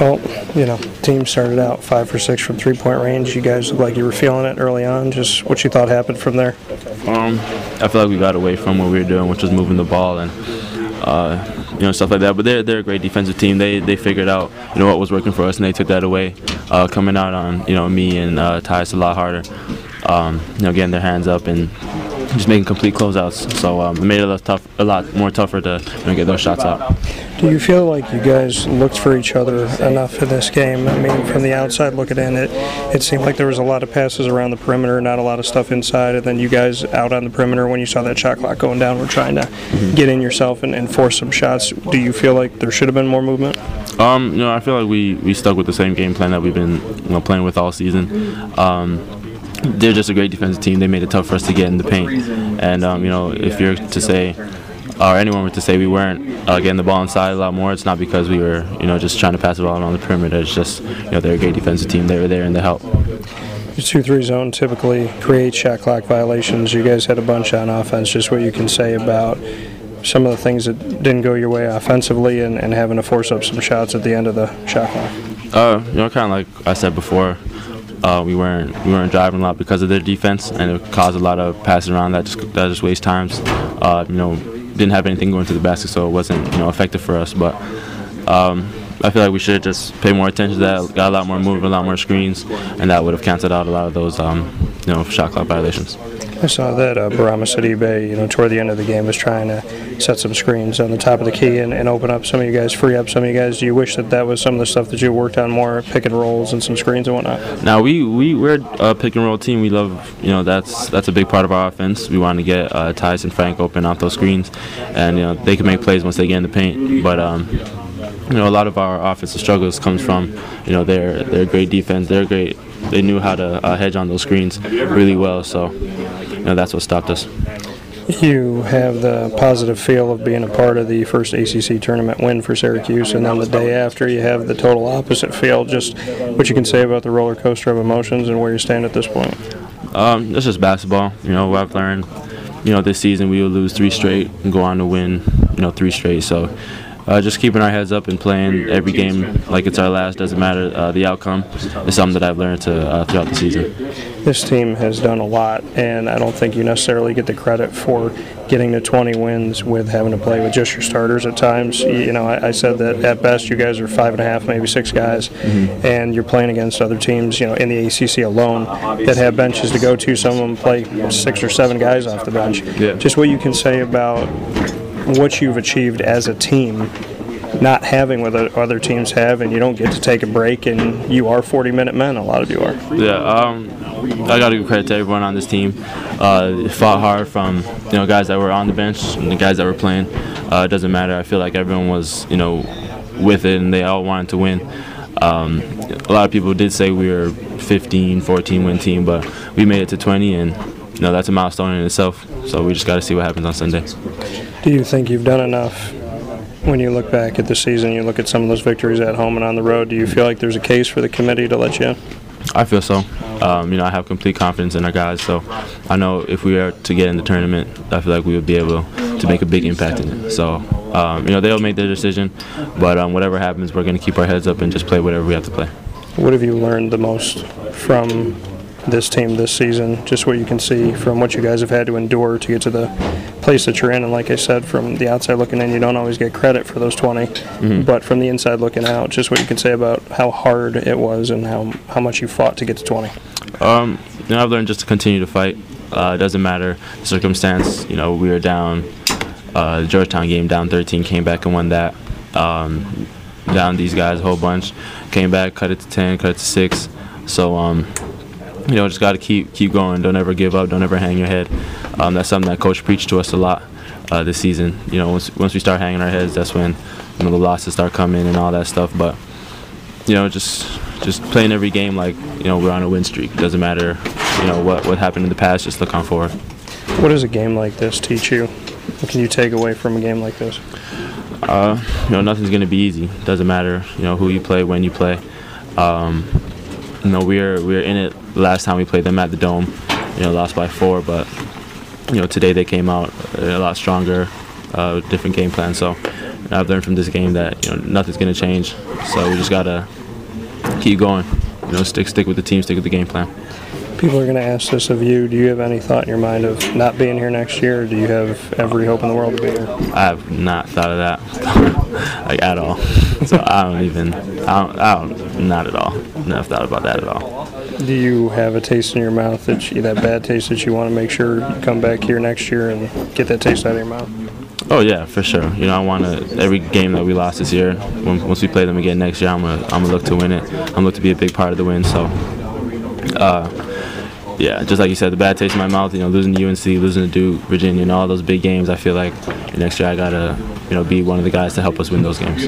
Well, you know, team started out five for six from three point range. You guys looked like you were feeling it early on. Just what you thought happened from there? Um, I feel like we got away from what we were doing, which was moving the ball and uh, you know stuff like that. But they're they're a great defensive team. They they figured out you know what was working for us and they took that away. Uh, coming out on you know me and uh, Tyus a lot harder. Um, you know, getting their hands up and just making complete closeouts. So um, it made it a lot, tough, a lot more tougher to you know, get those shots out. Do you feel like you guys looked for each other enough in this game? I mean, from the outside looking in, it it seemed like there was a lot of passes around the perimeter, not a lot of stuff inside, and then you guys out on the perimeter when you saw that shot clock going down, were trying to mm-hmm. get in yourself and, and force some shots. Do you feel like there should have been more movement? Um, you know, I feel like we, we stuck with the same game plan that we've been you know, playing with all season. Um, they're just a great defensive team. They made it tough for us to get in the paint. And um, you know, if you're to say, or anyone were to say we weren't uh, getting the ball inside a lot more, it's not because we were, you know, just trying to pass the ball around the perimeter. It's just, you know, they're a great defensive team. They were there and they help. The two-three zone typically creates shot clock violations. You guys had a bunch on offense. Just what you can say about some of the things that didn't go your way offensively and, and having to force up some shots at the end of the shot clock. Uh, you know, kind of like I said before, uh, we weren't we weren't driving a lot because of their defense, and it caused a lot of passing around that just that just waste times. Uh, you know, didn't have anything going to the basket, so it wasn't you know effective for us. But um, I feel like we should just pay more attention to that. Got a lot more movement, a lot more screens, and that would have canceled out a lot of those um, you know shot clock violations. I saw that uh, Bourama Sidibe, you know, toward the end of the game was trying to set some screens on the top of the key and, and, open up some of you guys, free up some of you guys. Do you wish that that was some of the stuff that you worked on more, pick and rolls and some screens and whatnot? Now we we we're a pick and roll team. We love, you know, that's that's a big part of our offense. We want to get uh, Tyus and Frank open off those screens, and you know they can make plays once they get in the paint. But um, you know, a lot of our offensive struggles comes from, you know, their their great defense. They're great. They knew how to uh, hedge on those screens really well. So you know, that's what stopped us. You have the positive feel of being a part of the first ACC tournament win for Syracuse, and then the day after you have the total opposite feel. Just what you can say about the roller coaster of emotions and where you stand at this point. Um, it's just basketball. You know, what I've learned. You know, this season we will lose three straight and go on to win. You know, three straight. So uh, just keeping our heads up and playing every game like it's our last doesn't matter uh, the outcome is something that I've learned to uh, throughout the season. This team has done a lot, and I don't think you necessarily get the credit for getting to 20 wins with having to play with just your starters at times. You know, I, I said that at best you guys are five and a half, maybe six guys, mm-hmm. and you're playing against other teams, you know, in the ACC alone that have benches to go to. Some of them play six or seven guys off the bench. Yeah. Just what you can say about what you've achieved as a team not having what other teams have, and you don't get to take a break, and you are 40 minute men. A lot of you are. Yeah, um, I got to give credit to everyone on this team. Uh, fought hard from you know guys that were on the bench and the guys that were playing. Uh, it doesn't matter. I feel like everyone was you know with it, and they all wanted to win. Um, a lot of people did say we were 15, 14 win team, but we made it to 20, and you know that's a milestone in itself. So we just got to see what happens on Sunday. Do you think you've done enough when you look back at the season? You look at some of those victories at home and on the road. Do you feel like there's a case for the committee to let you in? I feel so. Um, you know, I have complete confidence in our guys, so I know if we are to get in the tournament, I feel like we would be able to make a big impact in it. So, um, you know, they'll make their decision, but um, whatever happens, we're going to keep our heads up and just play whatever we have to play. What have you learned the most from this team this season, just what you can see from what you guys have had to endure to get to the place that you're in. And like I said, from the outside looking in, you don't always get credit for those 20, mm-hmm. but from the inside looking out, just what you can say about how hard it was and how, how much you fought to get to 20. Um, you know, I've learned just to continue to fight. Uh, it doesn't matter the circumstance. You know, we were down. Uh, the Georgetown game down 13, came back and won that. Um, down these guys a whole bunch, came back, cut it to 10, cut it to six. So um, you know, just got to keep keep going. Don't ever give up. Don't ever hang your head. Um, that's something that coach preached to us a lot uh, this season. You know, once once we start hanging our heads, that's when you know the losses start coming and all that stuff. But you know, just just playing every game like you know we're on a win streak. It doesn't matter, you know what what happened in the past. Just look on forward. What does a game like this teach you? What can you take away from a game like this? Uh, you know, nothing's gonna be easy. Doesn't matter, you know, who you play, when you play. Um, you know, we were we were in it last time we played them at the Dome. You know, lost by four, but you know today they came out a lot stronger, uh, different game plan. So, I've learned from this game that you know nothing's gonna change. So we just gotta keep going. You know, stick stick with the team, stick with the game plan. People are going to ask this of you. Do you have any thought in your mind of not being here next year, or do you have every hope in the world to be here? I have not thought of that, like at all. So I don't even, I don't, I don't, not at all. Never thought about that at all. Do you have a taste in your mouth that you, that bad taste that you want to make sure you come back here next year and get that taste out of your mouth? Oh yeah, for sure. You know, I want to every game that we lost this year. When, once we play them again next year, I'm gonna, I'm gonna look to win it. I'm gonna look to be a big part of the win. So, uh, yeah, just like you said, the bad taste in my mouth. You know, losing to UNC, losing to Duke, Virginia, and all those big games. I feel like next year I gotta, you know, be one of the guys to help us win those games.